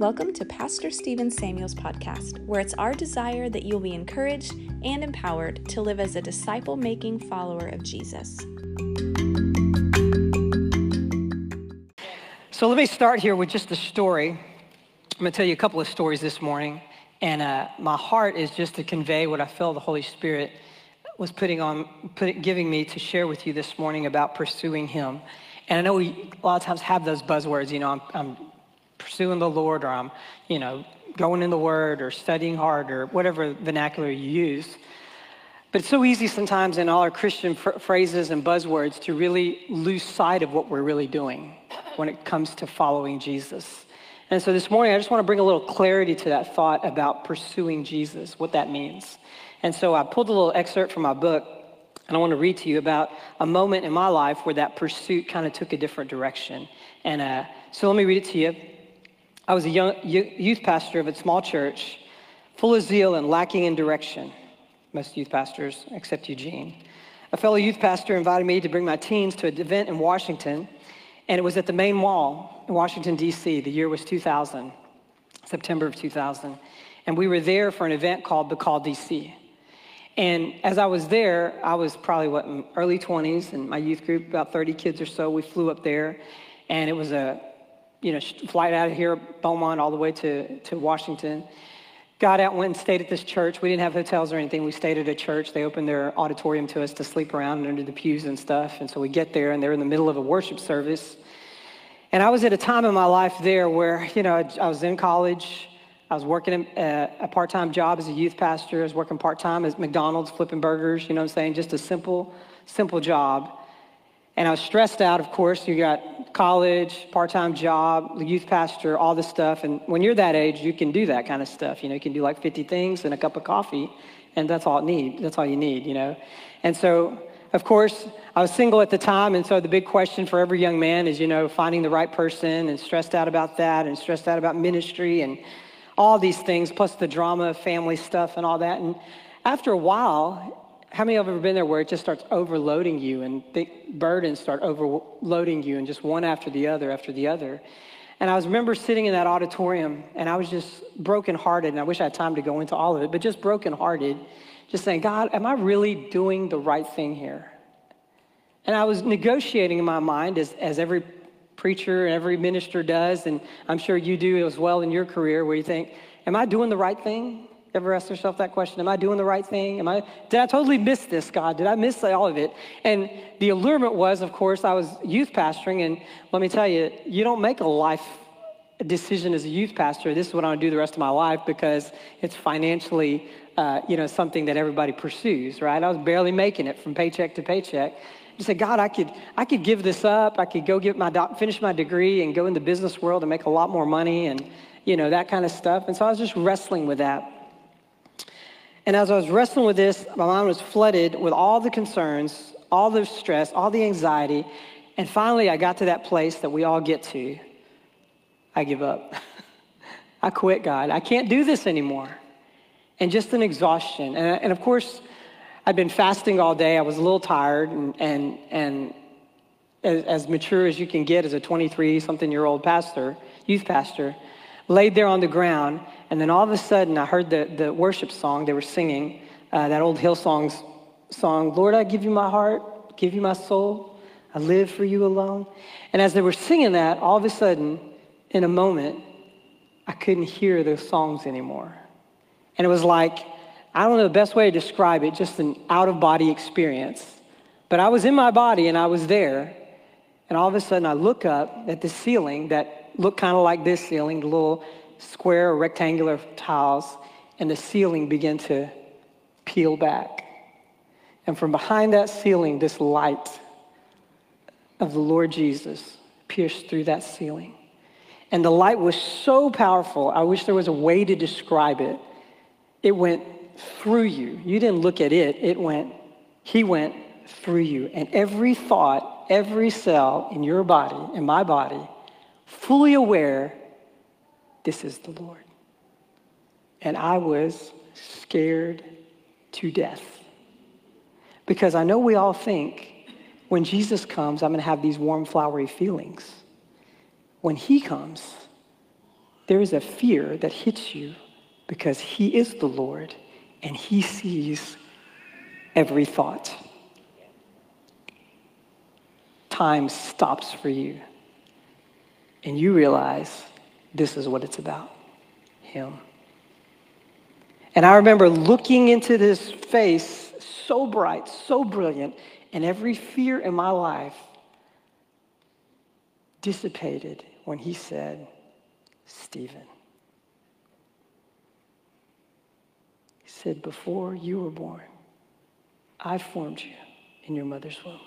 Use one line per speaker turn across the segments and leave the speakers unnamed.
Welcome to Pastor Stephen Samuel's podcast, where it's our desire that you'll be encouraged and empowered to live as a disciple making follower of Jesus.
So let me start here with just a story. I'm going to tell you a couple of stories this morning. And uh, my heart is just to convey what I feel the Holy Spirit was putting on, put, giving me to share with you this morning about pursuing Him. And I know we a lot of times have those buzzwords, you know, I'm, I'm pursuing the Lord or I'm, you know, going in the Word or studying hard or whatever vernacular you use. But it's so easy sometimes in all our Christian phrases and buzzwords to really lose sight of what we're really doing when it comes to following Jesus. And so this morning, I just want to bring a little clarity to that thought about pursuing Jesus, what that means. And so I pulled a little excerpt from my book, and I want to read to you about a moment in my life where that pursuit kind of took a different direction. And uh, so let me read it to you. I was a young youth pastor of a small church, full of zeal and lacking in direction most youth pastors except Eugene. A fellow youth pastor invited me to bring my teens to an event in Washington, and it was at the main mall in Washington, D.C. The year was 2000, September of 2000. And we were there for an event called the Call DC. And as I was there, I was probably, what, early 20s, and my youth group, about 30 kids or so, we flew up there, and it was a, you know, flight out of here, Beaumont, all the way to, to Washington got out, went and stayed at this church. We didn't have hotels or anything. We stayed at a church. They opened their auditorium to us to sleep around under the pews and stuff. And so we get there, and they're in the middle of a worship service. And I was at a time in my life there where, you know, I was in college. I was working uh, a, a part time job as a youth pastor. I was working part time at McDonald's, flipping burgers, you know what I'm saying? Just a simple, simple job. And I was stressed out, of course. You got college, part-time job, youth pastor, all this stuff. And when you're that age, you can do that kind of stuff. You know, you can do like 50 things and a cup of coffee, and that's all it need. That's all you need, you know. And so, of course, I was single at the time, and so the big question for every young man is, you know, finding the right person, and stressed out about that, and stressed out about ministry, and all these things, plus the drama family stuff and all that. And after a while, how many of you have ever been there where it just starts overloading you and burdens start overloading you and just one after the other after the other? And I was remember sitting in that auditorium and I was just brokenhearted, and I wish I had time to go into all of it, but just brokenhearted, just saying, God, am I really doing the right thing here? And I was negotiating in my mind, as, as every preacher and every minister does, and I'm sure you do as well in your career, where you think, Am I doing the right thing? Ever ask yourself that question? Am I doing the right thing? Am I, did I totally miss this, God? Did I miss all of it? And the allurement was, of course, I was youth pastoring, and let me tell you, you don't make a life decision as a youth pastor. This is what I want to do the rest of my life because it's financially, uh, you know, something that everybody pursues, right? I was barely making it from paycheck to paycheck. You said, God, I could, I could give this up. I could go get my doc, finish my degree and go in the business world and make a lot more money and, you know, that kind of stuff. And so I was just wrestling with that. And as I was wrestling with this, my mind was flooded with all the concerns, all the stress, all the anxiety. And finally, I got to that place that we all get to. I give up. I quit, God. I can't do this anymore. And just an exhaustion. And, and of course, I'd been fasting all day. I was a little tired and, and, and as, as mature as you can get as a 23 something year old pastor, youth pastor, laid there on the ground and then all of a sudden, I heard the, the worship song they were singing, uh, that old Hillsongs song, Lord, I give you my heart, give you my soul, I live for you alone. And as they were singing that, all of a sudden, in a moment, I couldn't hear those songs anymore. And it was like, I don't know the best way to describe it, just an out of body experience. But I was in my body and I was there. And all of a sudden, I look up at the ceiling that looked kind of like this ceiling, the little square or rectangular tiles, and the ceiling began to peel back. And from behind that ceiling, this light of the Lord Jesus pierced through that ceiling. And the light was so powerful, I wish there was a way to describe it. It went through you. You didn't look at it, it went, He went through you. And every thought, every cell in your body, in my body, fully aware this is the Lord. And I was scared to death. Because I know we all think when Jesus comes, I'm going to have these warm, flowery feelings. When he comes, there is a fear that hits you because He is the Lord and He sees every thought. Time stops for you, and you realize this is what it's about Him. And I remember looking into this face, so bright, so brilliant, and every fear in my life dissipated when he said, Stephen. He said, Before you were born, I formed you in your mother's womb,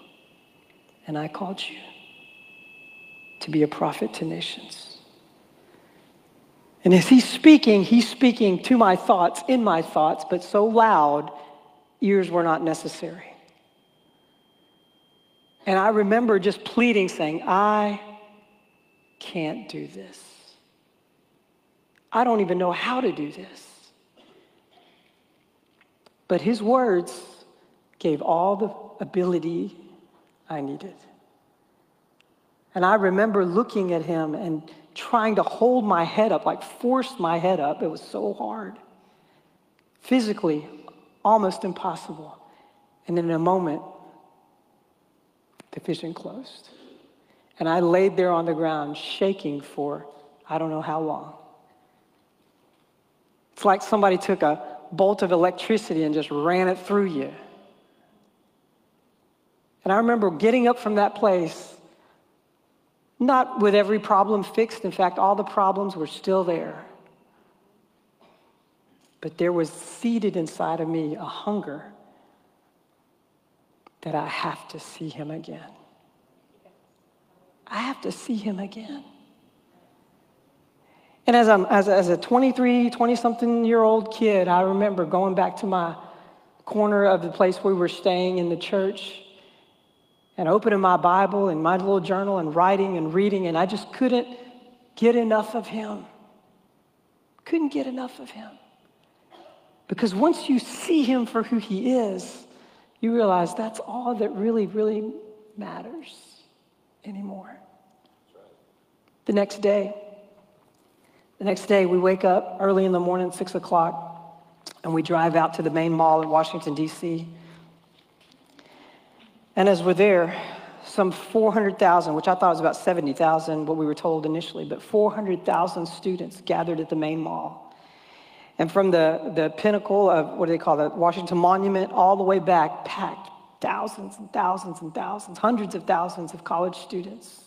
and I called you to be a prophet to nations. And as he's speaking, he's speaking to my thoughts, in my thoughts, but so loud, ears were not necessary. And I remember just pleading, saying, I can't do this. I don't even know how to do this. But his words gave all the ability I needed. And I remember looking at him and trying to hold my head up, like force my head up. It was so hard. Physically, almost impossible. And in a moment, the vision closed. And I laid there on the ground, shaking for I don't know how long. It's like somebody took a bolt of electricity and just ran it through you. And I remember getting up from that place, not with every problem fixed. In fact, all the problems were still there. But there was seated inside of me a hunger that I have to see him again. I have to see him again. And as, I'm, as, as a 23, 20 something year old kid, I remember going back to my corner of the place we were staying in the church and opening my Bible and my little journal and writing and reading, and I just couldn't get enough of him. Couldn't get enough of him. Because once you see him for who he is, you realize that's all that really, really matters anymore. The next day, the next day we wake up early in the morning, six o'clock, and we drive out to the main mall in Washington, D.C. And as we're there, some 400,000, which I thought was about 70,000, what we were told initially, but 400,000 students gathered at the main mall. And from the, the pinnacle of, what do they call it, Washington Monument, all the way back, packed thousands and thousands and thousands, hundreds of thousands of college students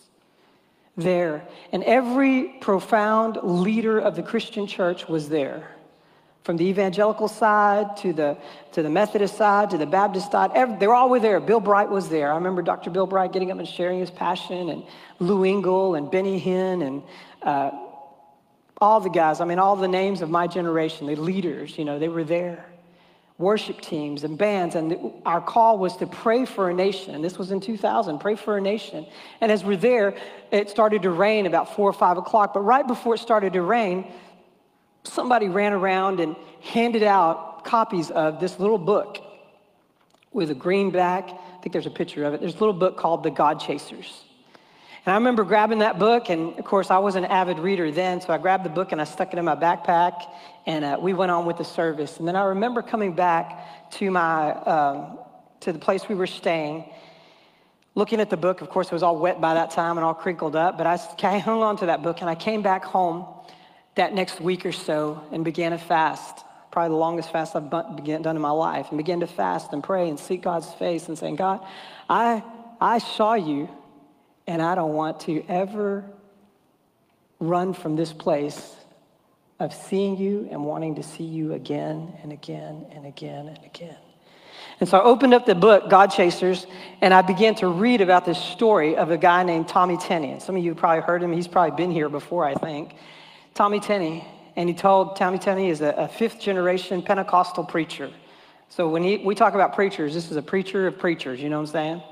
there. And every profound leader of the Christian church was there. From the evangelical side to the, to the Methodist side to the Baptist side, every, they were all there. Bill Bright was there. I remember Dr. Bill Bright getting up and sharing his passion, and Lou Engle and Benny Hinn and uh, all the guys. I mean, all the names of my generation, the leaders, you know, they were there worship teams and bands, and our call was to pray for a nation. And This was in 2000, pray for a nation. And as we're there, it started to rain about four or five o'clock. But right before it started to rain, somebody ran around and handed out copies of this little book with a green back. I think there's a picture of it. There's a little book called The God Chasers. And I remember grabbing that book, and of course, I was an avid reader then, so I grabbed the book and I stuck it in my backpack, and uh, we went on with the service. And then I remember coming back to my um, to the place we were staying, looking at the book. Of course, it was all wet by that time and all crinkled up, but I, I hung on to that book, and I came back home that next week or so and began a fast. Probably the longest fast I've done in my life, and began to fast and pray and seek God's face and saying, God, I I saw you and I don't want to ever run from this place of seeing you and wanting to see you again and again and again and again. And so I opened up the book, God Chasers, and I began to read about this story of a guy named Tommy Tenney. And some of you probably heard him. He's probably been here before, I think. Tommy Tenney. And he told, Tommy Tenney is a, a fifth generation Pentecostal preacher. So when he, we talk about preachers, this is a preacher of preachers, you know what I'm saying?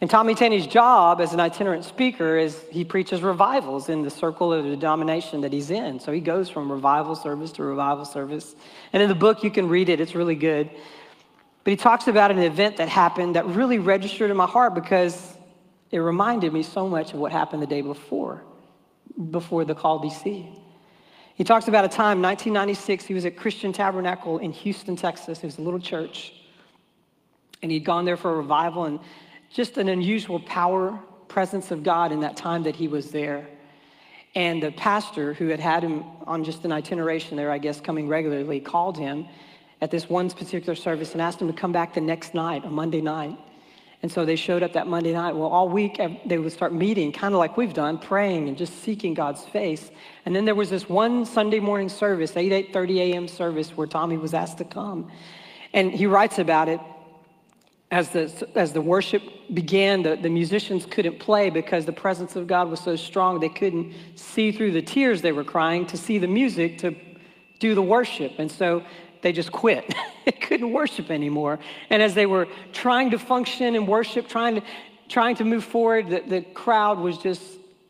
And Tommy Tenney's job as an itinerant speaker is he preaches revivals in the circle of the denomination that he's in. So he goes from revival service to revival service. And in the book, you can read it, it's really good. But he talks about an event that happened that really registered in my heart because it reminded me so much of what happened the day before, before the call DC. He talks about a time, 1996, he was at Christian Tabernacle in Houston, Texas. It was a little church. And he'd gone there for a revival and just an unusual power, presence of God in that time that he was there. And the pastor who had had him on just an itineration there, I guess, coming regularly, called him at this one particular service and asked him to come back the next night, a Monday night. And so they showed up that Monday night. Well, all week they would start meeting, kind of like we've done, praying and just seeking God's face. And then there was this one Sunday morning service, 8, 8.30 a.m. service, where Tommy was asked to come. And he writes about it as the, as the worship began, the, the musicians couldn't play because the presence of God was so strong. They couldn't see through the tears they were crying to see the music to do the worship. And so they just quit. they couldn't worship anymore. And as they were trying to function and worship, trying to, trying to move forward, the, the crowd was just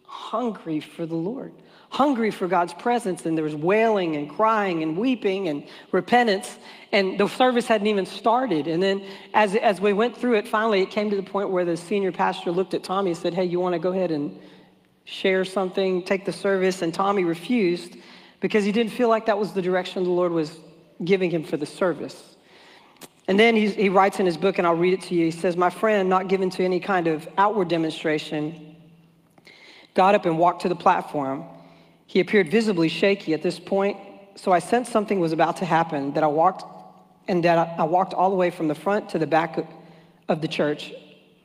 hungry for the Lord, hungry for God's presence. And there was wailing and crying and weeping and repentance. And the service hadn't even started. And then as, as we went through it, finally it came to the point where the senior pastor looked at Tommy and said, Hey, you want to go ahead and share something, take the service? And Tommy refused because he didn't feel like that was the direction the Lord was giving him for the service. And then he writes in his book, and I'll read it to you. He says, My friend, not given to any kind of outward demonstration, got up and walked to the platform. He appeared visibly shaky at this point, so I sensed something was about to happen that I walked and that I walked all the way from the front to the back of the church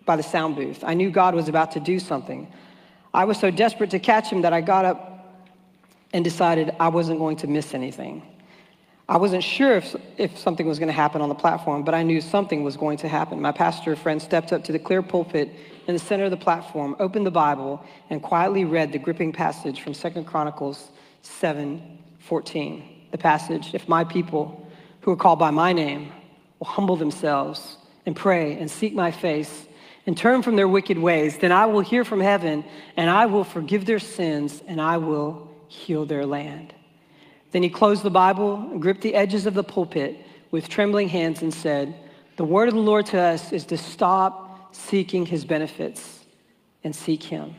by the sound booth. I knew God was about to do something. I was so desperate to catch him that I got up and decided I wasn't going to miss anything. I wasn't sure if, if something was going to happen on the platform, but I knew something was going to happen. My pastor friend stepped up to the clear pulpit in the center of the platform, opened the Bible, and quietly read the gripping passage from 2 Chronicles 7 14. The passage, if my people who are called by my name will humble themselves and pray and seek my face and turn from their wicked ways, then I will hear from heaven and I will forgive their sins and I will heal their land. Then he closed the Bible, gripped the edges of the pulpit with trembling hands, and said, The word of the Lord to us is to stop seeking his benefits and seek him.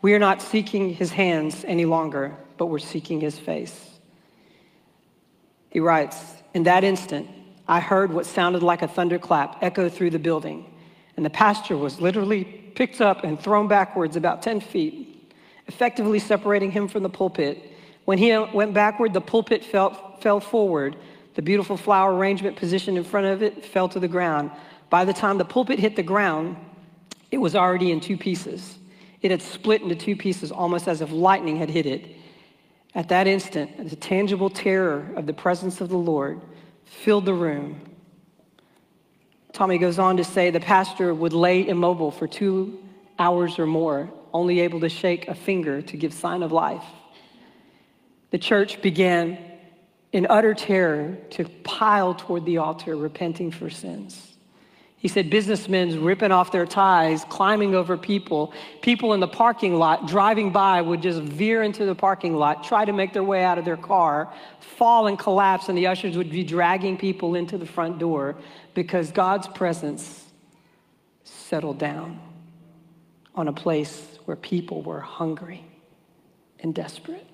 We are not seeking his hands any longer, but we're seeking his face. He writes, In that instant, I heard what sounded like a thunderclap echo through the building, and the pastor was literally picked up and thrown backwards about 10 feet, effectively separating him from the pulpit when he went backward, the pulpit fell, fell forward. The beautiful flower arrangement positioned in front of it fell to the ground. By the time the pulpit hit the ground, it was already in two pieces. It had split into two pieces, almost as if lightning had hit it. At that instant, the tangible terror of the presence of the Lord filled the room. Tommy goes on to say the pastor would lay immobile for two hours or more, only able to shake a finger to give sign of life the church began in utter terror to pile toward the altar, repenting for sins. He said businessmen ripping off their ties, climbing over people. People in the parking lot driving by would just veer into the parking lot, try to make their way out of their car, fall and collapse, and the ushers would be dragging people into the front door because God's presence settled down on a place where people were hungry and desperate.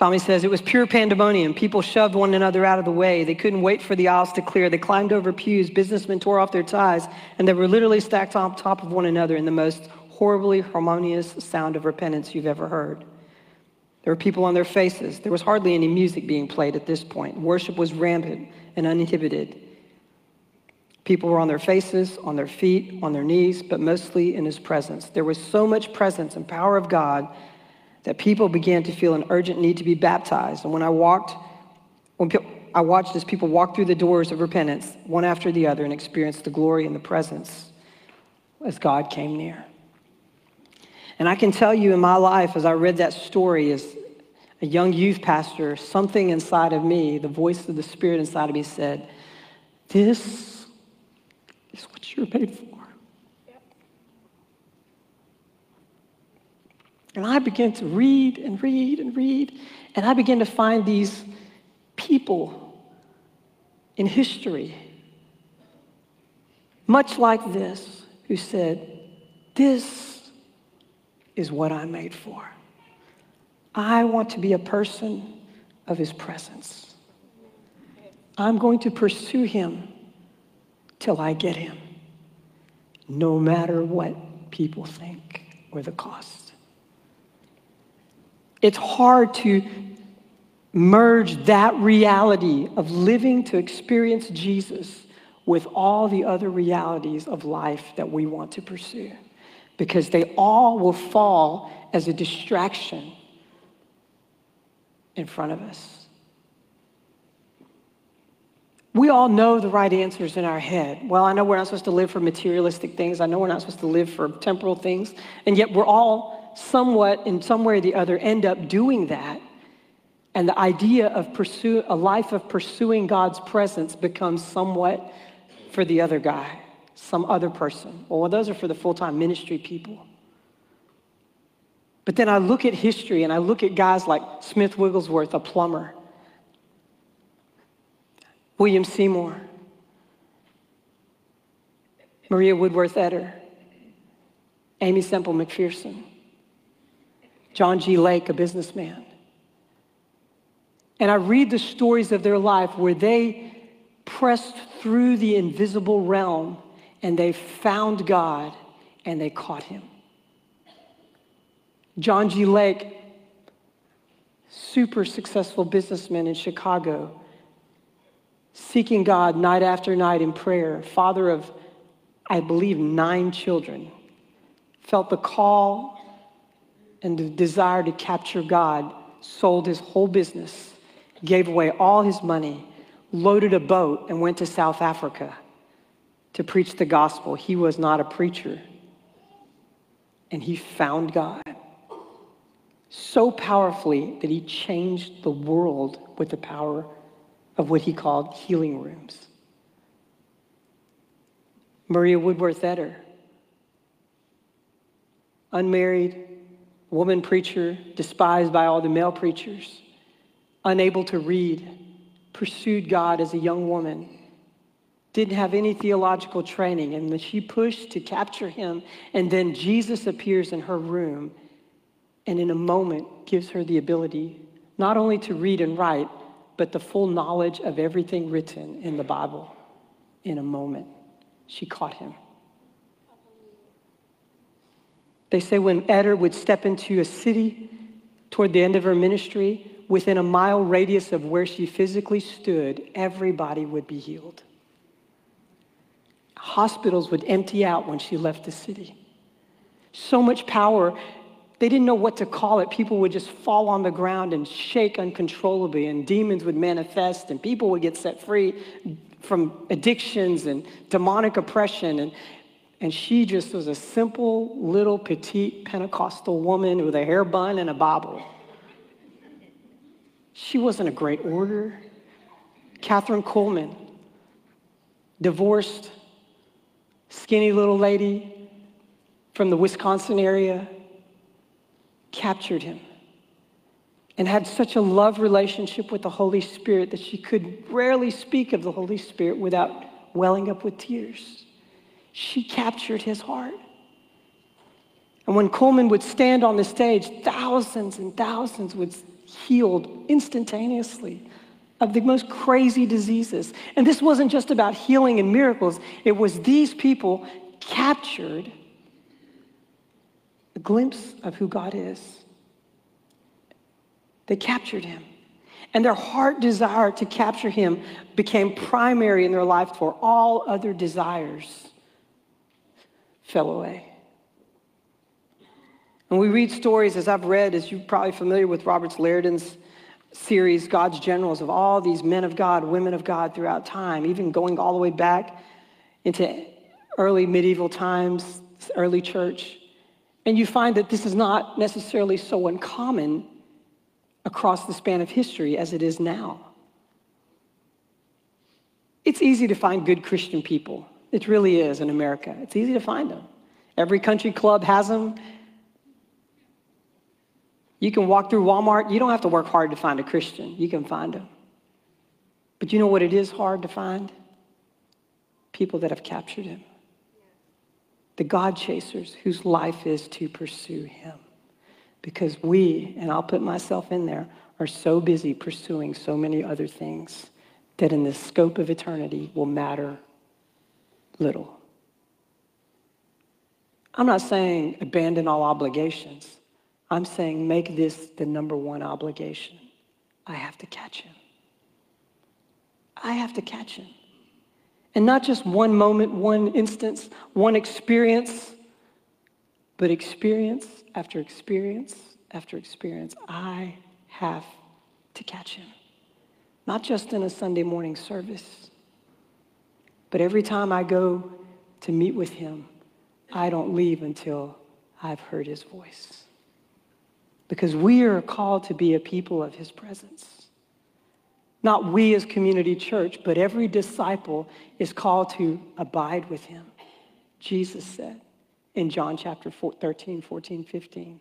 Tommy says it was pure pandemonium. People shoved one another out of the way. They couldn't wait for the aisles to clear. They climbed over pews. Businessmen tore off their ties, and they were literally stacked on top of one another in the most horribly harmonious sound of repentance you've ever heard. There were people on their faces. There was hardly any music being played at this point. Worship was rampant and uninhibited. People were on their faces, on their feet, on their knees, but mostly in his presence. There was so much presence and power of God that people began to feel an urgent need to be baptized. And when I walked, when I watched as people walked through the doors of repentance, one after the other, and experienced the glory and the presence as God came near. And I can tell you in my life, as I read that story as a young youth pastor, something inside of me, the voice of the Spirit inside of me said, This is what you're made for. And I began to read and read and read, and I began to find these people in history, much like this, who said, This is what I'm made for. I want to be a person of his presence. I'm going to pursue him till I get him, no matter what people think or the cost. It's hard to merge that reality of living to experience Jesus with all the other realities of life that we want to pursue because they all will fall as a distraction in front of us. We all know the right answers in our head. Well, I know we're not supposed to live for materialistic things. I know we're not supposed to live for temporal things. And yet we're all somewhat, in some way or the other, end up doing that. And the idea of pursue, a life of pursuing God's presence becomes somewhat for the other guy, some other person. Well, those are for the full time ministry people. But then I look at history and I look at guys like Smith Wigglesworth, a plumber, William Seymour, Maria Woodworth Etter, Aimee Semple McPherson, John G. Lake, a businessman. And I read the stories of their life where they pressed through the invisible realm and they found God and they caught him. John G. Lake, super successful businessman in Chicago, seeking God night after night in prayer, father of, I believe, nine children, felt the call and the desire to capture God, sold his whole business, gave away all his money, loaded a boat, and went to South Africa to preach the gospel. He was not a preacher, and he found God so powerfully that he changed the world with the power of what he called healing rooms. Maria Woodworth Etter, unmarried, woman preacher, despised by all the male preachers, unable to read, pursued God as a young woman, didn't have any theological training, and she pushed to capture him, and then Jesus appears in her room and in a moment gives her the ability not only to read and write, but the full knowledge of everything written in the Bible in a moment. She caught him. They say when Etter would step into a city toward the end of her ministry, within a mile radius of where she physically stood, everybody would be healed. Hospitals would empty out when she left the city. So much power they didn't know what to call it. People would just fall on the ground and shake uncontrollably, and demons would manifest, and people would get set free from addictions and demonic oppression. And, and she just was a simple, little, petite Pentecostal woman with a hair bun and a Bible. She wasn't a great order. Kathryn Kuhlman, divorced, skinny little lady from the Wisconsin area captured him and had such a love relationship with the Holy Spirit that she could rarely speak of the Holy Spirit without welling up with tears. She captured his heart. And when Kuhlman would stand on the stage, thousands and thousands would healed instantaneously of the most crazy diseases. And this wasn't just about healing and miracles, it was these people captured a glimpse of who God is. They captured him. And their heart desire to capture him became primary in their life for all other desires fell away. And we read stories, as I've read, as you're probably familiar with Roberts Liardon's series, God's Generals, of all these men of God, women of God throughout time, even going all the way back into early medieval times, early church. And you find that this is not necessarily so uncommon across the span of history as it is now. It's easy to find good Christian people. It really is in America. It's easy to find them. Every country club has them. You can walk through Walmart. You don't have to work hard to find a Christian. You can find them. But you know what it is hard to find? People that have captured him the God chasers whose life is to pursue him. because we, and I'll put myself in there, are so busy pursuing so many other things that in the scope of eternity will matter little. I'm not saying abandon all obligations. I'm saying make this the number one obligation. I have to catch him. I have to catch him. And not just one moment, one instance, one experience, but experience after experience after experience. I have to catch him. Not just in a Sunday morning service, but every time I go to meet with him, I don't leave until I've heard his voice. Because we are called to be a people of his presence. Not we as community church, but every disciple is called to abide with him. Jesus said in John chapter 13, 14, 15,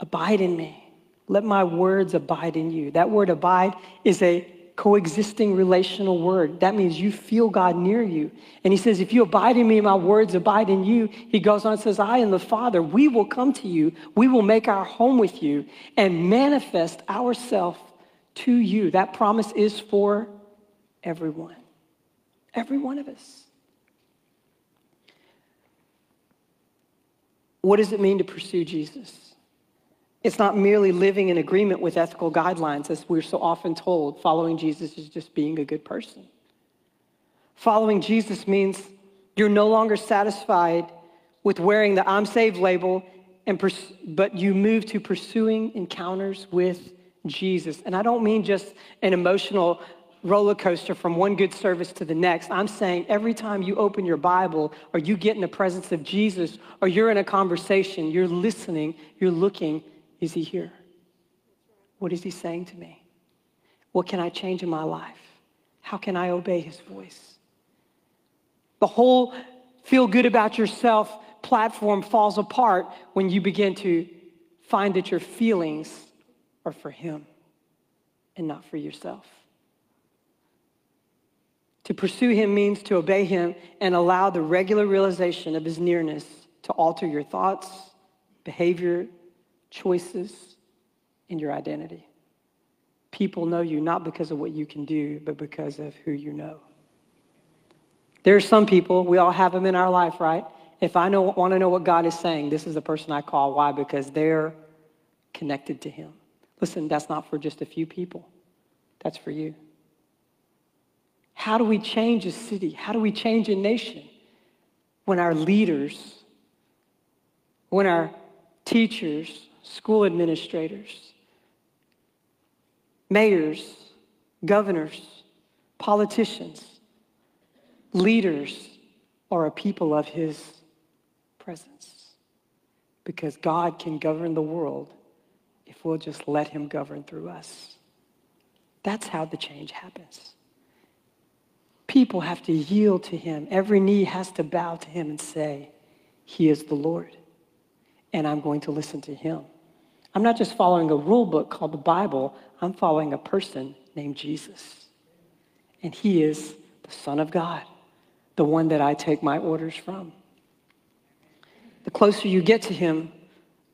Abide in me. Let my words abide in you. That word abide is a coexisting relational word. That means you feel God near you. And he says, If you abide in me, my words abide in you. He goes on and says, I and the Father, we will come to you. We will make our home with you and manifest ourselves to you. That promise is for everyone, every one of us. What does it mean to pursue Jesus? It's not merely living in agreement with ethical guidelines, as we're so often told. Following Jesus is just being a good person. Following Jesus means you're no longer satisfied with wearing the I'm saved label, and pers- but you move to pursuing encounters with Jesus. And I don't mean just an emotional roller coaster from one good service to the next. I'm saying every time you open your Bible or you get in the presence of Jesus or you're in a conversation, you're listening, you're looking, is he here? What is he saying to me? What can I change in my life? How can I obey his voice? The whole feel good about yourself platform falls apart when you begin to find that your feelings are for Him and not for yourself. To pursue Him means to obey Him and allow the regular realization of His nearness to alter your thoughts, behavior, choices, and your identity. People know you not because of what you can do, but because of who you know. There are some people, we all have them in our life, right? If I know, want to know what God is saying, this is the person I call. Why? Because they're connected to Him. Listen, that's not for just a few people, that's for you. How do we change a city? How do we change a nation when our leaders, when our teachers, school administrators, mayors, governors, politicians, leaders are a people of his presence? Because God can govern the world if we'll just let him govern through us. That's how the change happens. People have to yield to him. Every knee has to bow to him and say, He is the Lord. And I'm going to listen to him. I'm not just following a rule book called the Bible, I'm following a person named Jesus. And he is the Son of God, the one that I take my orders from. The closer you get to him,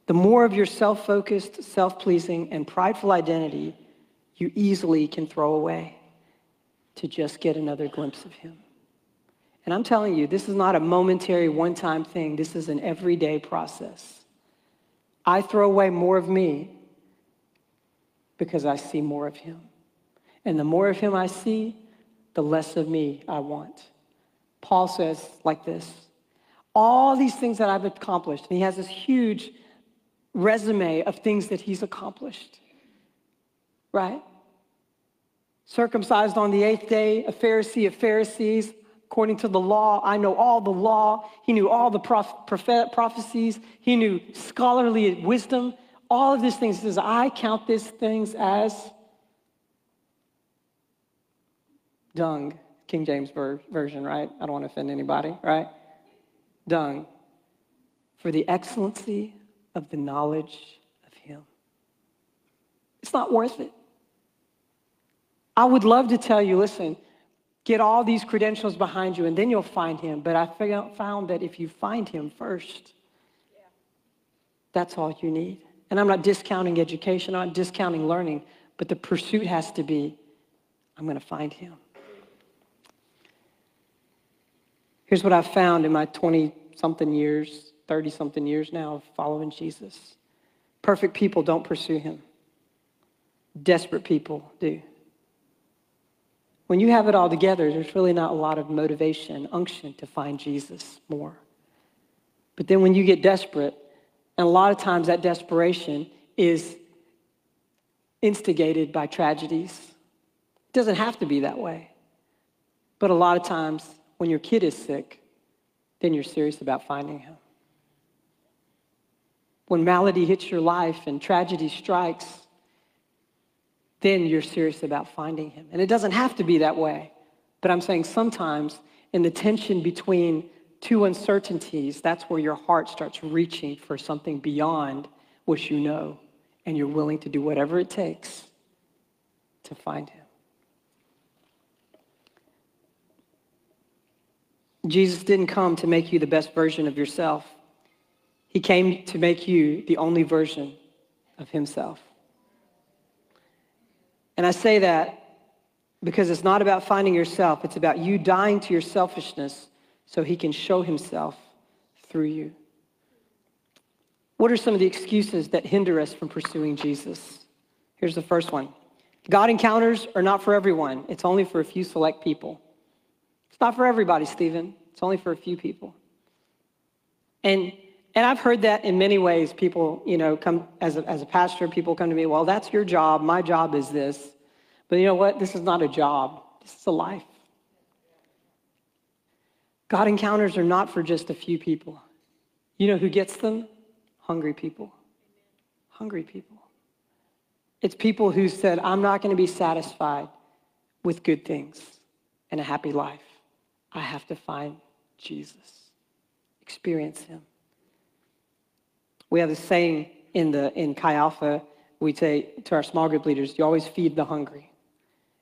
the more of your self focused, self pleasing, and prideful identity you easily can throw away to just get another glimpse of Him. And I'm telling you, this is not a momentary, one time thing, this is an everyday process. I throw away more of me because I see more of Him. And the more of Him I see, the less of me I want. Paul says like this all these things that I've accomplished, and he has this huge resume of things that he's accomplished. Right? Circumcised on the eighth day, a Pharisee of Pharisees, according to the law. I know all the law. He knew all the prophet, prophecies. He knew scholarly wisdom. All of these things. He says, I count these things as dung. King James Version, right? I don't want to offend anybody, right? Dung. For the excellency of the knowledge of Him. It's not worth it. I would love to tell you listen, get all these credentials behind you and then you'll find Him. But I found that if you find Him first, That's all you need. And I'm not discounting education, I'm not discounting learning, but the pursuit has to be I'm going to find him. Here's what I've found in my 20 something years, 30 something years now of following Jesus perfect people don't pursue him, desperate people do. When you have it all together, there's really not a lot of motivation, unction to find Jesus more. But then when you get desperate, and a lot of times that desperation is instigated by tragedies. It doesn't have to be that way. But a lot of times when your kid is sick, then you're serious about finding him. When malady hits your life and tragedy strikes, then you're serious about finding him. And it doesn't have to be that way. But I'm saying sometimes in the tension between two uncertainties, that's where your heart starts reaching for something beyond what you know, and you're willing to do whatever it takes to find him. Jesus didn't come to make you the best version of yourself. He came to make you the only version of himself. And I say that because it's not about finding yourself, it's about you dying to your selfishness so he can show himself through you. What are some of the excuses that hinder us from pursuing Jesus? Here's the first one God encounters are not for everyone, it's only for a few select people. It's not for everybody, Stephen. It's only for a few people. And and I've heard that in many ways. People, you know, come as a, as a pastor, people come to me, well, that's your job. My job is this. But you know what? This is not a job, this is a life. God encounters are not for just a few people. You know who gets them? Hungry people. Hungry people. It's people who said, I'm not going to be satisfied with good things and a happy life. I have to find Jesus, experience him. We have this saying in, the, in Chi Alpha, we say to our small group leaders, you always feed the hungry.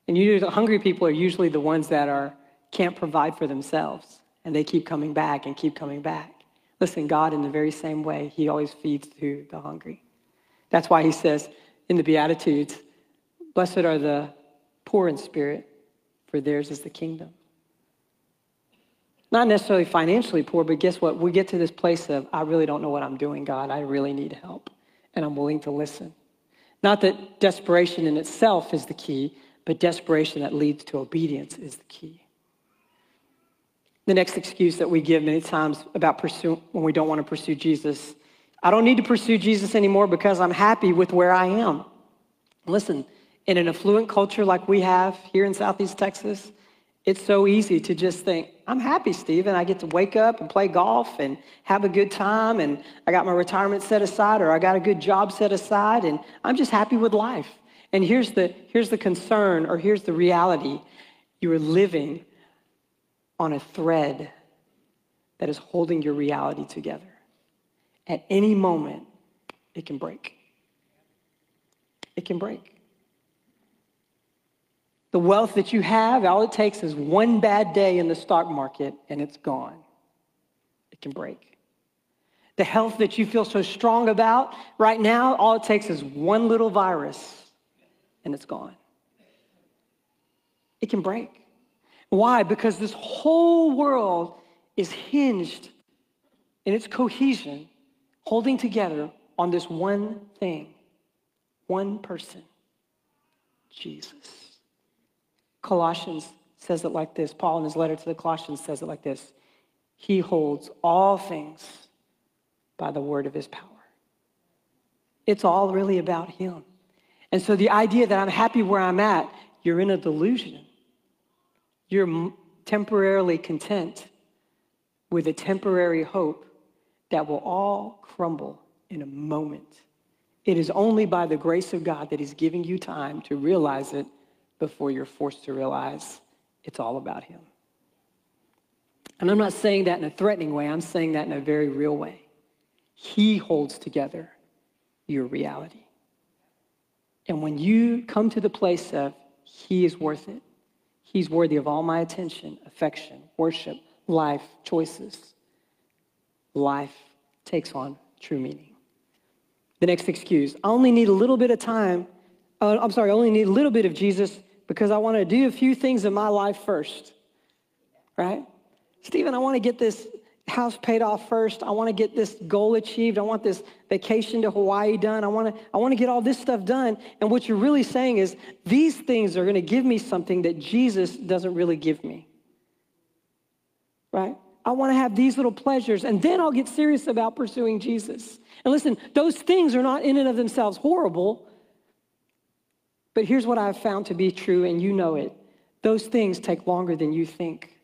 And you, the hungry people are usually the ones that are, can't provide for themselves, and they keep coming back and keep coming back. Listen, God, in the very same way, He always feeds to the hungry. That's why He says in the Beatitudes, Blessed are the poor in spirit, for theirs is the kingdom. Not necessarily financially poor, but guess what? We get to this place of, I really don't know what I'm doing, God. I really need help. And I'm willing to listen. Not that desperation in itself is the key, but desperation that leads to obedience is the key. The next excuse that we give many times about pursue when we don't want to pursue Jesus, I don't need to pursue Jesus anymore because I'm happy with where I am. Listen, in an affluent culture like we have here in Southeast Texas, it's so easy to just think, I'm happy, Stephen. I get to wake up and play golf and have a good time, and I got my retirement set aside, or I got a good job set aside, and I'm just happy with life. And here's the, here's the concern, or here's the reality you are living on a thread that is holding your reality together. At any moment, it can break. It can break. The wealth that you have, all it takes is one bad day in the stock market and it's gone. It can break. The health that you feel so strong about right now, all it takes is one little virus and it's gone. It can break. Why? Because this whole world is hinged in its cohesion, holding together on this one thing, one person Jesus. Colossians says it like this. Paul, in his letter to the Colossians, says it like this He holds all things by the word of his power. It's all really about him. And so the idea that I'm happy where I'm at, you're in a delusion. You're temporarily content with a temporary hope that will all crumble in a moment. It is only by the grace of God that He's giving you time to realize it before you're forced to realize it's all about Him. And I'm not saying that in a threatening way, I'm saying that in a very real way. He holds together your reality. And when you come to the place of He is worth it, He's worthy of all my attention, affection, worship, life, choices. Life takes on true meaning. The next excuse, I only need a little bit of time. Uh, I'm sorry, I only need a little bit of Jesus because I want to do a few things in my life first, right? Stephen, I want to get this house paid off first. I want to get this goal achieved. I want this vacation to Hawaii done. I want to I want to get all this stuff done. And what you're really saying is these things are going to give me something that Jesus doesn't really give me. Right? I want to have these little pleasures and then I'll get serious about pursuing Jesus. And listen, those things are not in and of themselves horrible. But here's what I've found to be true and you know it. Those things take longer than you think.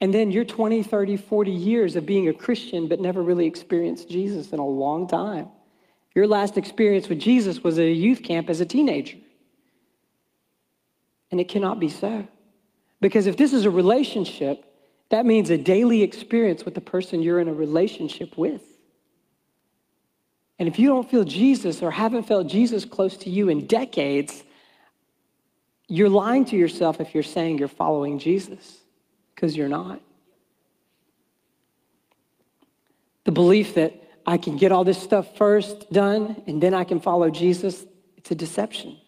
And then you're 20, 30, 40 years of being a Christian, but never really experienced Jesus in a long time. Your last experience with Jesus was at a youth camp as a teenager. And it cannot be so. Because if this is a relationship, that means a daily experience with the person you're in a relationship with. And if you don't feel Jesus or haven't felt Jesus close to you in decades, you're lying to yourself if you're saying you're following Jesus because you're not. The belief that I can get all this stuff first done and then I can follow Jesus, it's a deception.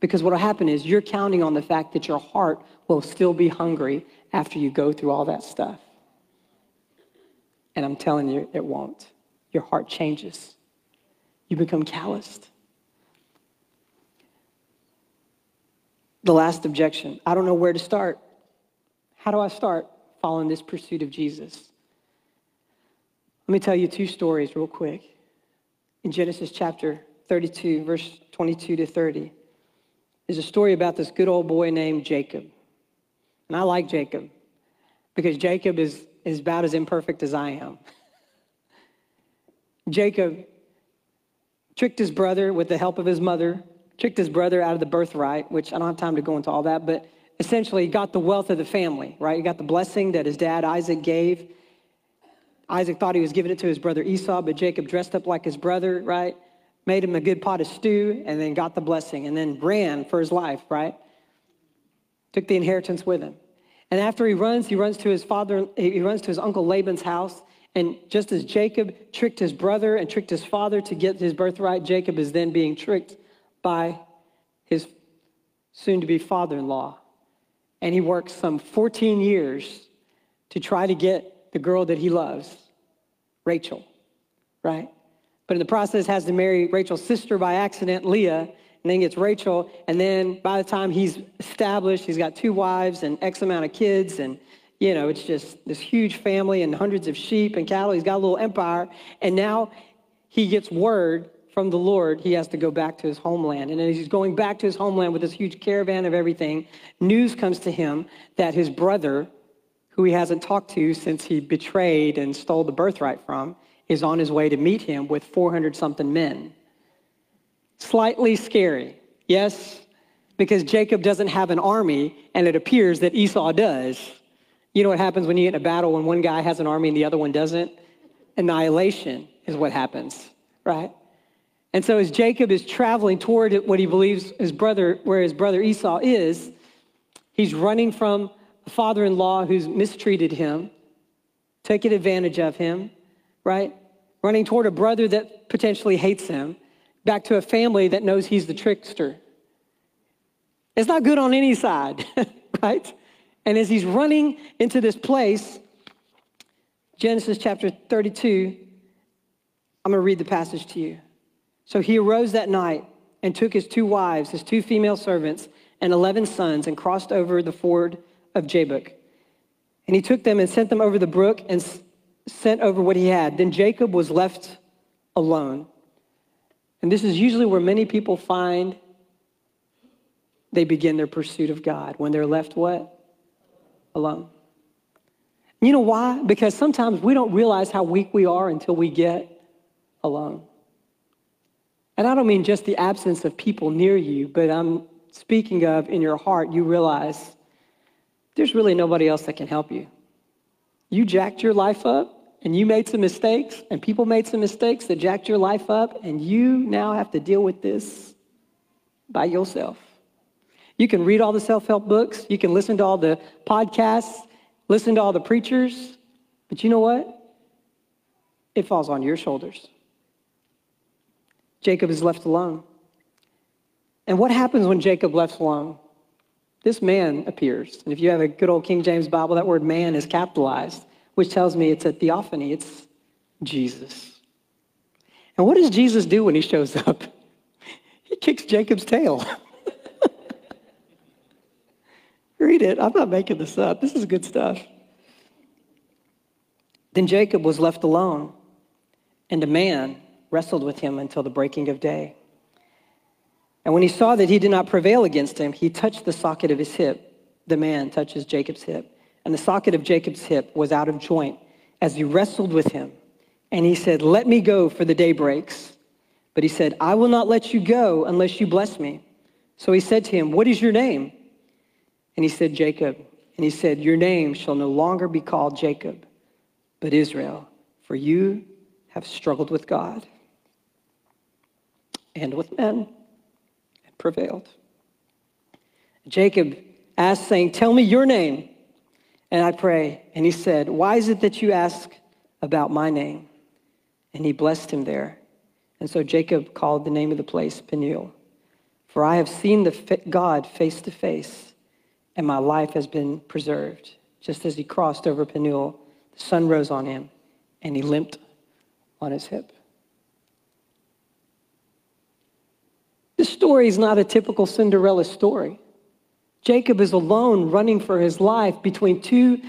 Because what will happen is you're counting on the fact that your heart will still be hungry after you go through all that stuff. And I'm telling you, it won't. Your heart changes, you become calloused. The last objection I don't know where to start. How do I start following this pursuit of Jesus? Let me tell you two stories real quick. In Genesis chapter 32, verse 22 to 30, is a story about this good old boy named Jacob. And I like Jacob because Jacob is, is about as imperfect as I am. Jacob tricked his brother with the help of his mother, tricked his brother out of the birthright, which I don't have time to go into all that, but essentially he got the wealth of the family, right? He got the blessing that his dad Isaac gave. Isaac thought he was giving it to his brother Esau, but Jacob dressed up like his brother, right? Made him a good pot of stew and then got the blessing and then ran for his life, right? Took the inheritance with him. And after he runs, he runs to his father, he runs to his uncle Laban's house. And just as Jacob tricked his brother and tricked his father to get his birthright, Jacob is then being tricked by his soon to be father in law and he works some 14 years to try to get the girl that he loves, Rachel, right? But in the process, has to marry Rachel's sister by accident, Leah, and then gets Rachel. And then by the time he's established, he's got two wives and X amount of kids. And, you know, it's just this huge family and hundreds of sheep and cattle. He's got a little empire. And now he gets word from the Lord, he has to go back to his homeland. And as he's going back to his homeland with this huge caravan of everything, news comes to him that his brother, who he hasn't talked to since he betrayed and stole the birthright from, is on his way to meet him with 400 something men. Slightly scary, yes, because Jacob doesn't have an army, and it appears that Esau does. You know what happens when you get in a battle when one guy has an army and the other one doesn't? Annihilation is what happens, right? And so as Jacob is traveling toward what he believes his brother, where his brother Esau is, he's running from a father-in-law who's mistreated him, taken advantage of him, right? Running toward a brother that potentially hates him, back to a family that knows he's the trickster. It's not good on any side, right? And as he's running into this place, Genesis chapter 32, I'm going to read the passage to you. So he arose that night and took his two wives, his two female servants, and 11 sons, and crossed over the ford of Jabbok. And he took them and sent them over the brook and sent over what he had. Then Jacob was left alone. And this is usually where many people find they begin their pursuit of God when they're left what? Alone. You know why? Because sometimes we don't realize how weak we are until we get alone. And I don't mean just the absence of people near you, but I'm speaking of in your heart, you realize there's really nobody else that can help you. You jacked your life up and you made some mistakes, and people made some mistakes that jacked your life up, and you now have to deal with this by yourself. You can read all the self help books, you can listen to all the podcasts, listen to all the preachers, but you know what? It falls on your shoulders. Jacob is left alone. And what happens when Jacob left alone? This man appears. And if you have a good old King James Bible, that word man is capitalized, which tells me it's a theophany, it's Jesus. And what does Jesus do when he shows up? He kicks Jacob's tail. Read it. I'm not making this up. This is good stuff. Then Jacob was left alone, and a man wrestled with him until the breaking of day. And when he saw that he did not prevail against him, he touched the socket of his hip. The man touches Jacob's hip. And the socket of Jacob's hip was out of joint as he wrestled with him. And he said, Let me go, for the day breaks. But he said, I will not let you go unless you bless me. So he said to him, What is your name? And he said, Jacob. And he said, Your name shall no longer be called Jacob, but Israel, for you have struggled with God and with men and prevailed. Jacob asked, saying, Tell me your name. And I pray. And he said, Why is it that you ask about my name? And he blessed him there. And so Jacob called the name of the place Peniel. For I have seen the God face to face, and my life has been preserved. Just as he crossed over Peniel, the sun rose on him, and he limped on his hip. This story is not a typical Cinderella story. Jacob is alone running for his life between two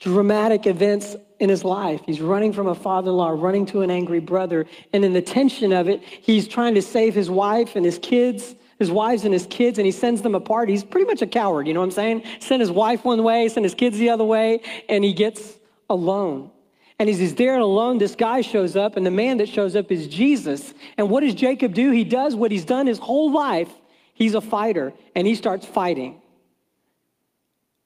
dramatic events in his life. He's running from a father in law, running to an angry brother. And in the tension of it, he's trying to save his wife and his kids, his wives and his kids, and he sends them apart. He's pretty much a coward, you know what I'm saying? Send his wife one way, send his kids the other way, and he gets alone. And as he's there and alone, this guy shows up, and the man that shows up is Jesus. And what does Jacob do? He does what he's done his whole life. He's a fighter, and he starts fighting.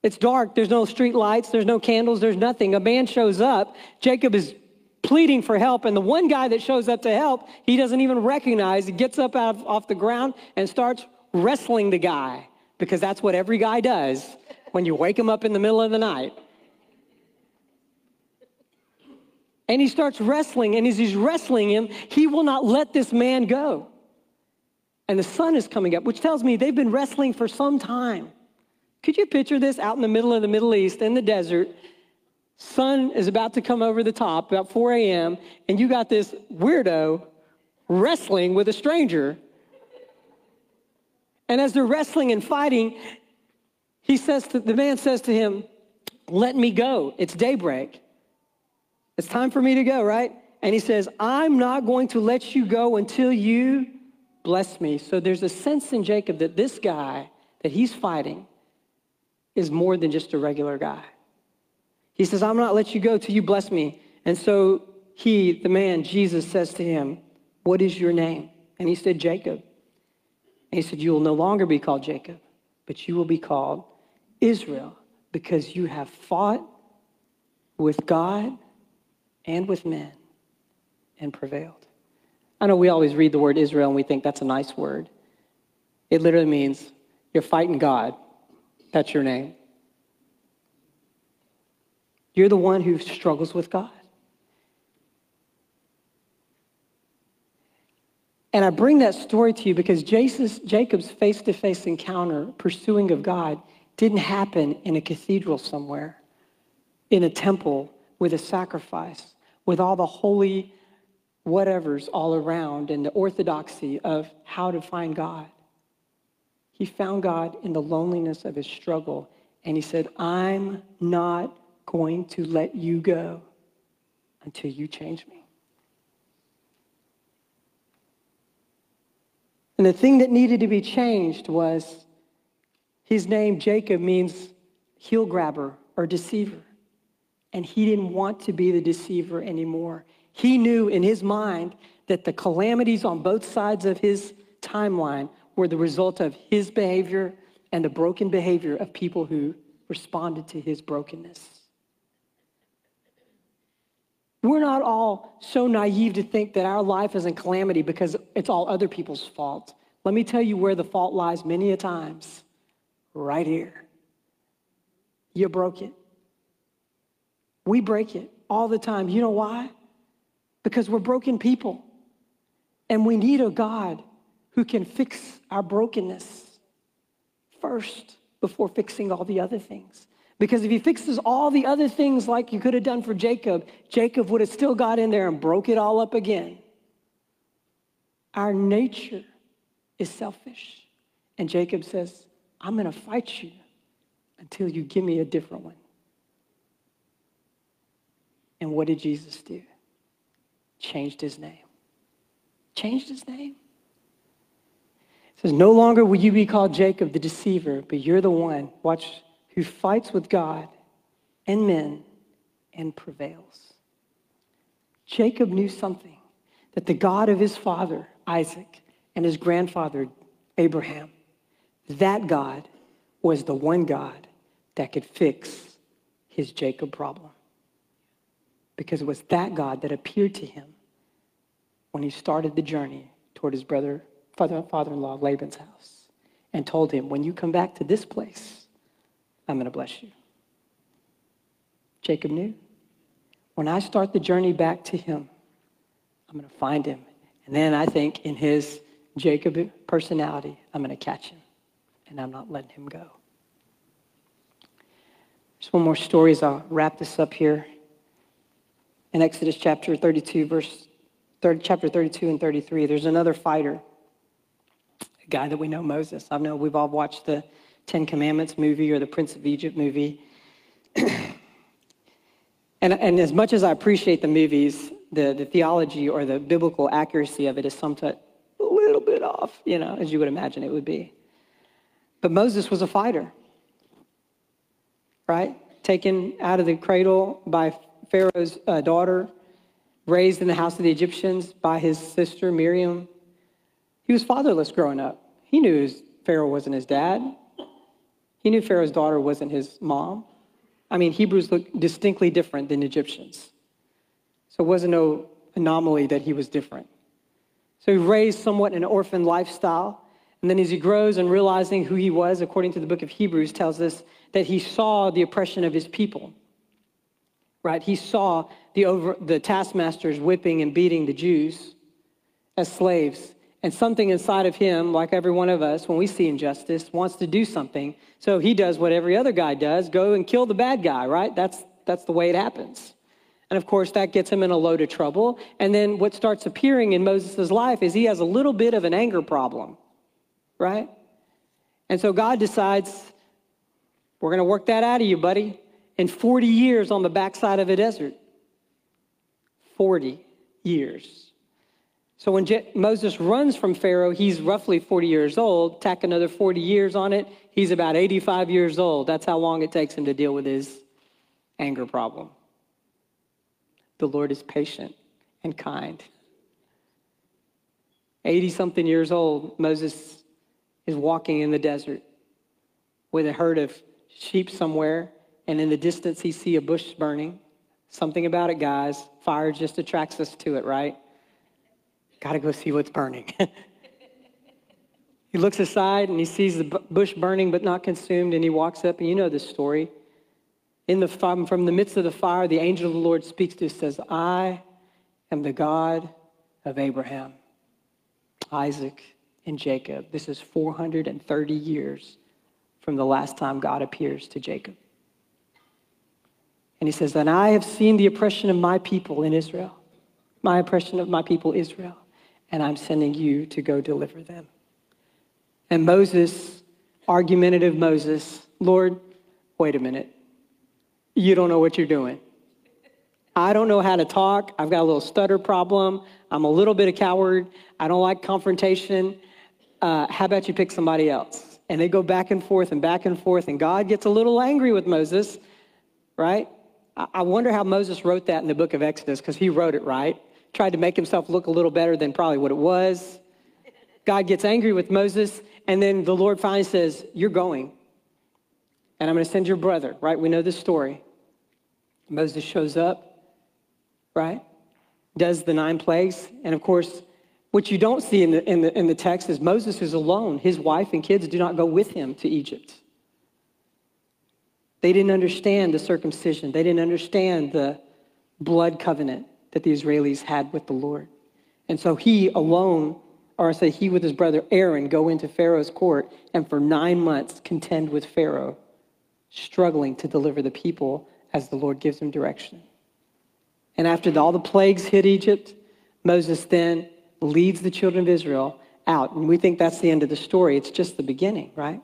It's dark. There's no street lights. There's no candles. There's nothing. A man shows up. Jacob is pleading for help. And the one guy that shows up to help, he doesn't even recognize. He gets up out of, off the ground and starts wrestling the guy because that's what every guy does when you wake him up in the middle of the night. And he starts wrestling. And as he's wrestling him, he will not let this man go. And the sun is coming up, which tells me they've been wrestling for some time. Could you picture this out in the middle of the Middle East in the desert? Sun is about to come over the top about 4 a.m., and you got this weirdo wrestling with a stranger. And as they're wrestling and fighting, he says to, the man says to him, Let me go. It's daybreak. It's time for me to go, right? And he says, I'm not going to let you go until you bless me. So there's a sense in Jacob that this guy that he's fighting is more than just a regular guy. He says, I'm not let you go till you bless me. And so he, the man, Jesus, says to him, What is your name? And he said, Jacob. And he said, You will no longer be called Jacob, but you will be called Israel, because you have fought with God and with men and prevailed. I know we always read the word Israel and we think that's a nice word. It literally means you're fighting God that's your name. You're the one who struggles with God. And I bring that story to you because Jesus, Jacob's face to face encounter, pursuing of God, didn't happen in a cathedral somewhere, in a temple with a sacrifice, with all the holy whatevers all around and the orthodoxy of how to find God. He found God in the loneliness of his struggle, and he said, I'm not going to let you go until you change me. And the thing that needed to be changed was his name, Jacob, means heel grabber or deceiver. And he didn't want to be the deceiver anymore. He knew in his mind that the calamities on both sides of his timeline were the result of his behavior and the broken behavior of people who responded to his brokenness. We're not all so naive to think that our life is in calamity because it's all other people's fault. Let me tell you where the fault lies many a times. Right here. You broke it. We break it all the time. You know why? because we're broken people. And we need a God who can fix our brokenness first before fixing all the other things. Because if he fixes all the other things like you could have done for Jacob, Jacob would have still got in there and broke it all up again. Our nature is selfish. And Jacob says, I'm going to fight you until you give me a different one. And what did Jesus do? Changed his name. Changed his name. It says, No longer will you be called Jacob the deceiver, but you're the one, watch, who fights with God and men and prevails. Jacob knew something that the God of his father, Isaac, and his grandfather, Abraham, that God was the one God that could fix his Jacob problem. Because it was that God that appeared to him when he started the journey toward his brother, father, father-in-law Laban's house and told him, when you come back to this place, I'm going to bless you. Jacob knew. When I start the journey back to him, I'm going to find him. And then I think in his Jacob personality, I'm going to catch him. And I'm not letting him go. Just one more story as I'll wrap this up here. In Exodus chapter 32, verse chapter 32 and 33, there's another fighter, a guy that we know, Moses. I know we've all watched the Ten Commandments movie or the Prince of Egypt movie. and, and as much as I appreciate the movies, the, the theology or the biblical accuracy of it is somewhat a little bit off, you know, as you would imagine it would be. But Moses was a fighter right? Taken out of the cradle by Pharaoh's uh, daughter, raised in the house of the Egyptians by his sister Miriam. He was fatherless growing up. He knew his, Pharaoh wasn't his dad. He knew Pharaoh's daughter wasn't his mom. I mean, Hebrews look distinctly different than Egyptians. So it wasn't no anomaly that he was different. So he raised somewhat an orphan lifestyle. And then as he grows and realizing who he was, according to the book of Hebrews, tells us that he saw the oppression of his people. Right? He saw the, over, the taskmasters whipping and beating the Jews as slaves. And something inside of him, like every one of us, when we see injustice, wants to do something. So he does what every other guy does go and kill the bad guy, right? That's, that's the way it happens. And of course, that gets him in a load of trouble. And then what starts appearing in Moses' life is he has a little bit of an anger problem, right? And so God decides we're going to work that out of you, buddy. In 40 years on the backside of a desert. 40 years. So when Je- Moses runs from Pharaoh, he's roughly 40 years old. Tack another 40 years on it, he's about 85 years old. That's how long it takes him to deal with his anger problem. The Lord is patient and kind. 80 something years old, Moses is walking in the desert with a herd of sheep somewhere, and in the distance he sees a bush burning. Something about it, guys. Fire just attracts us to it, right? Got to go see what's burning. he looks aside and he sees the bush burning but not consumed, and he walks up, and you know this story. In the from, the midst of the fire, the angel of the Lord speaks to us, says, I am the God of Abraham, Isaac, and Jacob. This is 430 years from the last time God appears to Jacob. And he says, And I have seen the oppression of my people in Israel, my oppression of my people Israel, and I'm sending you to go deliver them. And Moses, argumentative Moses, Lord, wait a minute. You don't know what you're doing. I don't know how to talk. I've got a little stutter problem. I'm a little bit of coward. I don't like confrontation. Uh, how about you pick somebody else? and they go back and forth and back and forth, and God gets a little angry with Moses, right? I wonder how Moses wrote that in the book of Exodus, because he wrote it right. Tried to make himself look a little better than probably what it was. God gets angry with Moses, and then the Lord finally says, You're going. And I'm going to send your brother, right? We know this story. Moses shows up, right? Does the nine plagues. And of course, what you don't see in the, in, the, in the text is Moses is alone. His wife and kids do not go with him to Egypt. They didn't understand the circumcision, they didn't understand the blood covenant. That the Israelis had with the Lord. And so he alone, or I say he with his brother Aaron, go into Pharaoh's court and for nine months contend with Pharaoh, struggling to deliver the people as the Lord gives him direction. And after all the plagues hit Egypt, Moses then leads the children of Israel out. And we think that's the end of the story. It's just the beginning, right?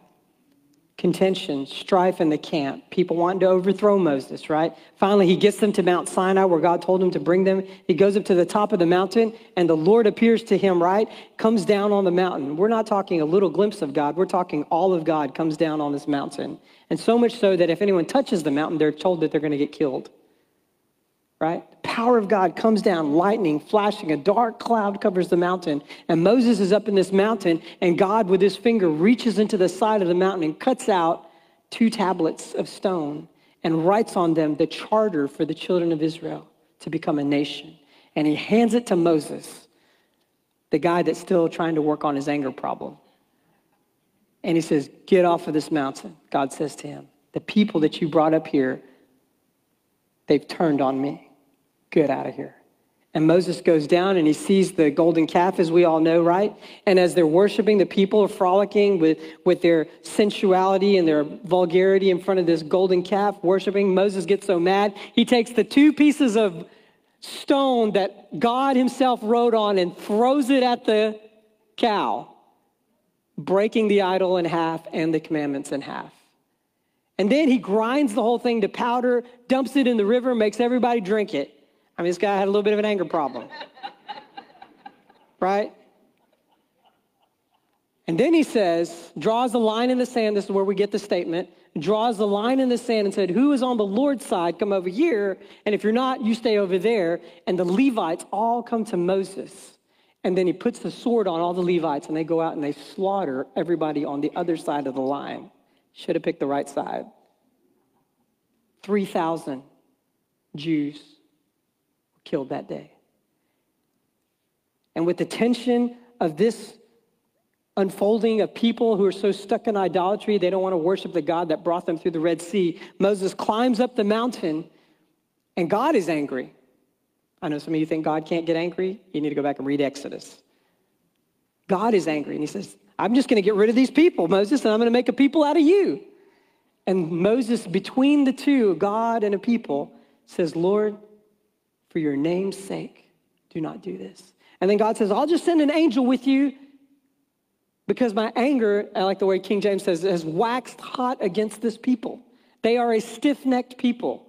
Contention, strife in the camp, people wanting to overthrow Moses, right? Finally, he gets them to Mount Sinai where God told him to bring them. He goes up to the top of the mountain and the Lord appears to him, right? Comes down on the mountain. We're not talking a little glimpse of God. We're talking all of God comes down on this mountain. And so much so that if anyone touches the mountain, they're told that they're going to get killed right? Power of God comes down, lightning flashing, a dark cloud covers the mountain. And Moses is up in this mountain, and God, with his finger, reaches into the side of the mountain and cuts out two tablets of stone and writes on them the charter for the children of Israel to become a nation. And he hands it to Moses, the guy that's still trying to work on his anger problem. And he says, Get off of this mountain. God says to him, The people that you brought up here, they've turned on me get out of here. And Moses goes down and he sees the golden calf, as we all know, right? And as they're worshiping, the people are frolicking with, with their sensuality and their vulgarity in front of this golden calf, worshiping. Moses gets so mad, he takes the two pieces of stone that God himself wrote on and throws it at the cow, breaking the idol in half and the commandments in half. And then he grinds the whole thing to powder, dumps it in the river, makes everybody drink it. I mean, this guy had a little bit of an anger problem. right? And then he says, draws a line in the sand. This is where we get the statement. Draws the line in the sand and said, Who is on the Lord's side? Come over here. And if you're not, you stay over there. And the Levites all come to Moses. And then he puts the sword on all the Levites and they go out and they slaughter everybody on the other side of the line. Should have picked the right side. 3,000 Jews killed that day. And with the tension of this unfolding of people who are so stuck in idolatry, they don't want to worship the God that brought them through the Red Sea, Moses climbs up the mountain and God is angry. I know some of you think God can't get angry. You need to go back and read Exodus. God is angry and he says, I'm just going to get rid of these people, Moses, and I'm going to make a people out of you. And Moses, between the two, God and a people, says, Lord, for your name's sake, do not do this. And then God says, I'll just send an angel with you because my anger, I like the way King James says, has waxed hot against this people. They are a stiff necked people.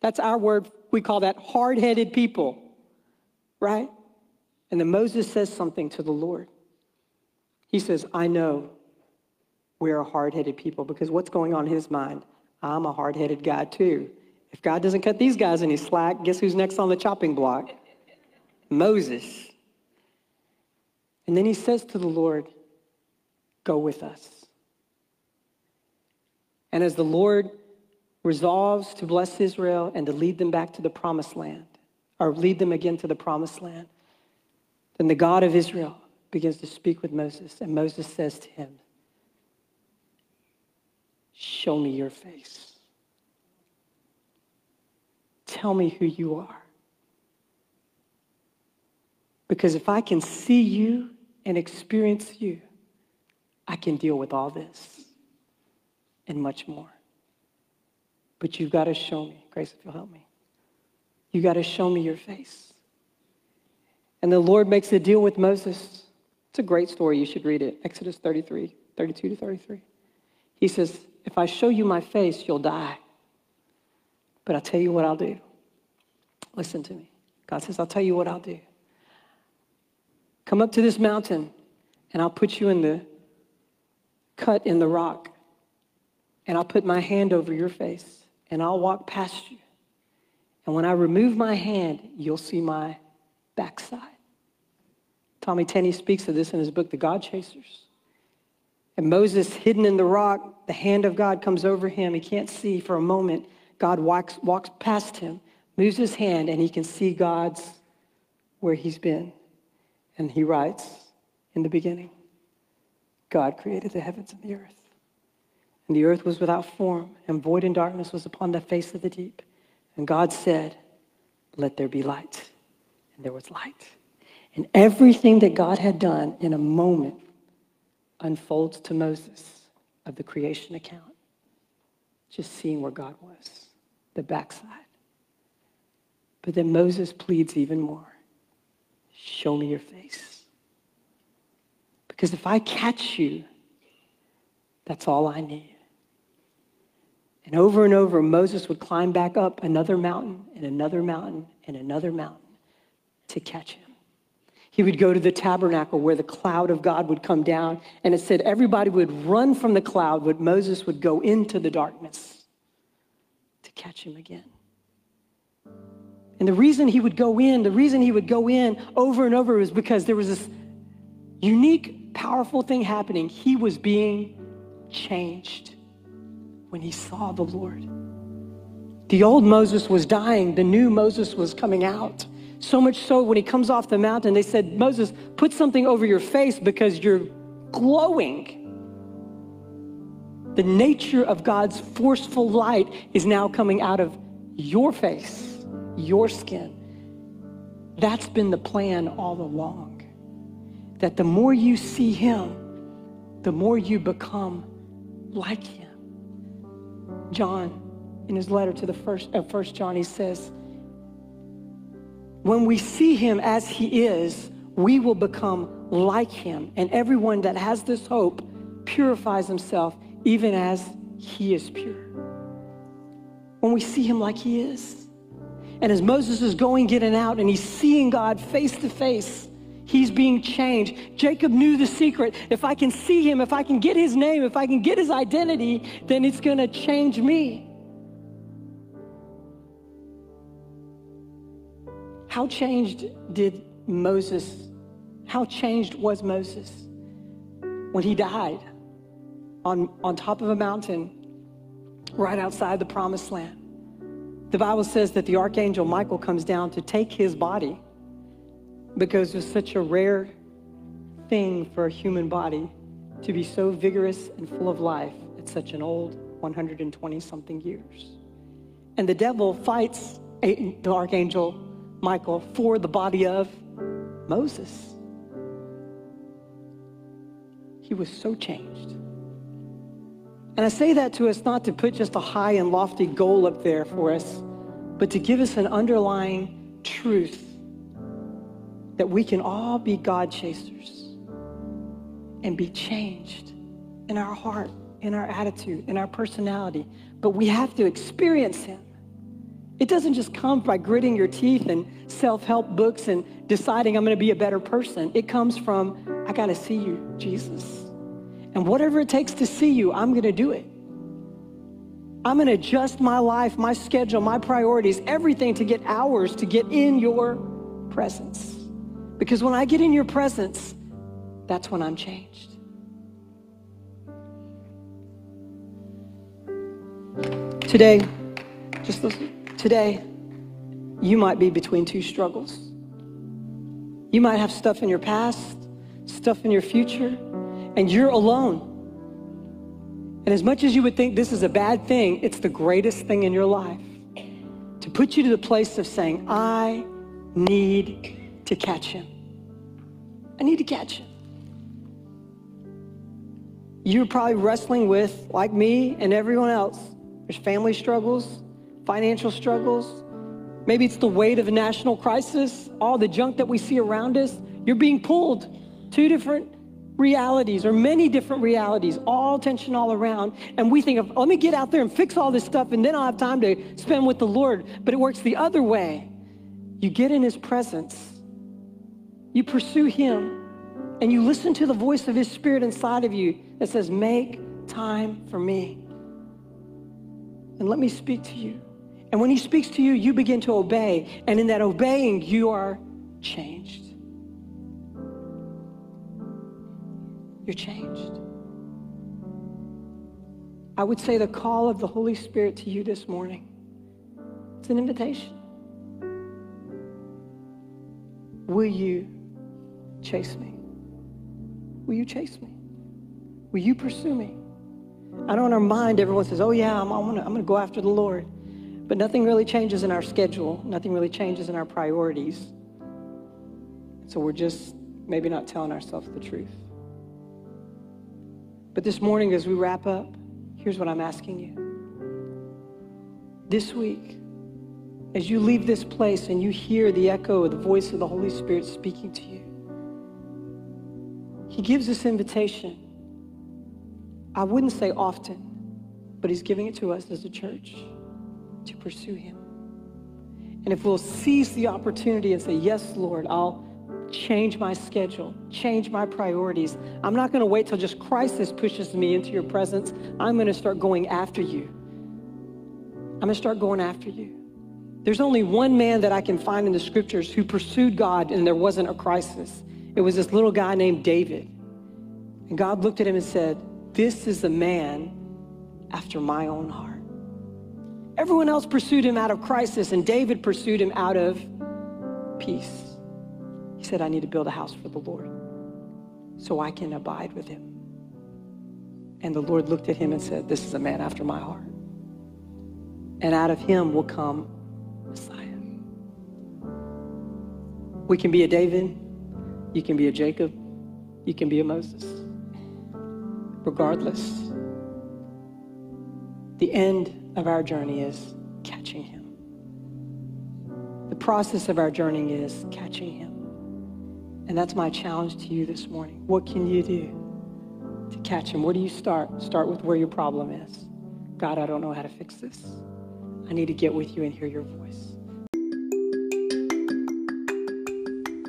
That's our word. We call that hard headed people, right? And then Moses says something to the Lord. He says, I know we're a hard headed people because what's going on in his mind? I'm a hard headed guy too. If God doesn't cut these guys any slack, guess who's next on the chopping block? Moses. And then he says to the Lord, Go with us. And as the Lord resolves to bless Israel and to lead them back to the promised land, or lead them again to the promised land, then the God of Israel begins to speak with Moses. And Moses says to him, Show me your face. Tell me who you are. Because if I can see you and experience you, I can deal with all this and much more. But you've got to show me. Grace, if you'll help me. You've got to show me your face. And the Lord makes a deal with Moses. It's a great story. You should read it. Exodus 33, 32 to 33. He says, If I show you my face, you'll die. But I'll tell you what I'll do. Listen to me. God says, I'll tell you what I'll do. Come up to this mountain, and I'll put you in the cut in the rock, and I'll put my hand over your face, and I'll walk past you. And when I remove my hand, you'll see my backside. Tommy Tenney speaks of this in his book, The God Chasers. And Moses, hidden in the rock, the hand of God comes over him. He can't see for a moment. God walks, walks past him, moves his hand, and he can see God's where he's been. And he writes, In the beginning, God created the heavens and the earth. And the earth was without form, and void and darkness was upon the face of the deep. And God said, Let there be light. and there was light. And everything that God had done in a moment unfolds to Moses of the creation account. Just seeing where God was, the backside. But then Moses pleads even more show me your face. Because if I catch you, that's all I need. And over and over, Moses would climb back up another mountain and another mountain and another mountain to catch him. He would go to the tabernacle where the cloud of God would come down, and it said everybody would run from the cloud, but Moses would go into the darkness to catch him again. And the reason he would go in, the reason he would go in over and over was because there was this unique, powerful thing happening. He was being changed when he saw the Lord. The old Moses was dying, the new Moses was coming out. So much so when he comes off the mountain, they said, Moses, put something over your face because you're glowing. The nature of God's forceful light is now coming out of your face, your skin. That's been the plan all along. That the more you see him, the more you become like him. John, in his letter to the first, uh, first John, he says, when we see him as he is, we will become like him. And everyone that has this hope purifies himself even as he is pure. When we see him like he is. And as Moses is going, getting out, and he's seeing God face to face, he's being changed. Jacob knew the secret. If I can see him, if I can get his name, if I can get his identity, then it's going to change me. How changed did Moses, how changed was Moses when he died on, on top of a mountain right outside the promised land? The Bible says that the archangel Michael comes down to take his body because it's such a rare thing for a human body to be so vigorous and full of life at such an old 120 something years. And the devil fights the archangel Michael for the body of Moses. He was so changed. And I say that to us not to put just a high and lofty goal up there for us, but to give us an underlying truth that we can all be God chasers and be changed in our heart, in our attitude, in our personality. But we have to experience Him. It doesn't just come by gritting your teeth and self-help books and deciding I'm going to be a better person. It comes from, I got to see you, Jesus. And whatever it takes to see you, I'm going to do it. I'm going to adjust my life, my schedule, my priorities, everything to get hours to get in your presence. Because when I get in your presence, that's when I'm changed. Today, just listen. Today, you might be between two struggles. You might have stuff in your past, stuff in your future, and you're alone. And as much as you would think this is a bad thing, it's the greatest thing in your life to put you to the place of saying, I need to catch him. I need to catch him. You're probably wrestling with, like me and everyone else, there's family struggles, financial struggles. Maybe it's the weight of a national crisis, all the junk that we see around us. You're being pulled two different realities or many different realities, all tension all around. And we think of, let me get out there and fix all this stuff and then I'll have time to spend with the Lord. But it works the other way. You get in his presence, you pursue him, and you listen to the voice of his spirit inside of you that says, make time for me. And let me speak to you. And when he speaks to you, you begin to obey. And in that obeying, you are changed. You're changed. I would say the call of the Holy Spirit to you this morning, it's an invitation. Will you chase me? Will you chase me? Will you pursue me? I know in our mind, everyone says, oh yeah, I'm, I'm going to go after the Lord. But nothing really changes in our schedule. Nothing really changes in our priorities So we're just maybe not telling ourselves the truth. But this morning, as we wrap up, here's what I'm asking you. This week, as you leave this place and you hear the echo of the voice of the Holy Spirit speaking to you, He gives this invitation. I wouldn't say often, but He's giving it to us as a church to pursue Him. And if we'll seize the opportunity and say, Yes, Lord, I'll change my schedule, change my priorities. I'm not going to wait till just crisis pushes me into your presence. I'm going to start going after you. I'm going to start going after you. There's only one man that I can find in the scriptures who pursued God and there wasn't a crisis. It was this little guy named David. And God looked at him and said, This is a man after my own heart. Everyone else pursued him out of crisis, and David pursued him out of peace. He said, I need to build a house for the Lord so I can abide with him. And the Lord looked at him and said, This is a man after my heart. And out of him will come Messiah. We can be a David, you can be a Jacob, you can be a Moses. Regardless, the end of our journey is catching him. The process of our journey is catching him. And that's my challenge to you this morning. What can you do to catch him? Where do you start? Start with where your problem is. God, I don't know how to fix this. I need to get with you and hear your voice.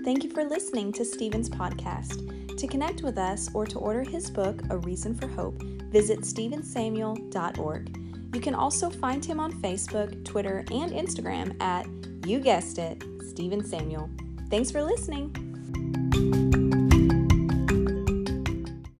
Thank you for listening to Stephen's podcast. To connect with us or to order his book, A Reason for Hope, visit stephensamuel.org. You can also find him on Facebook, Twitter, and Instagram at, you guessed it, Stephen Samuel. Thanks for listening. Thank you.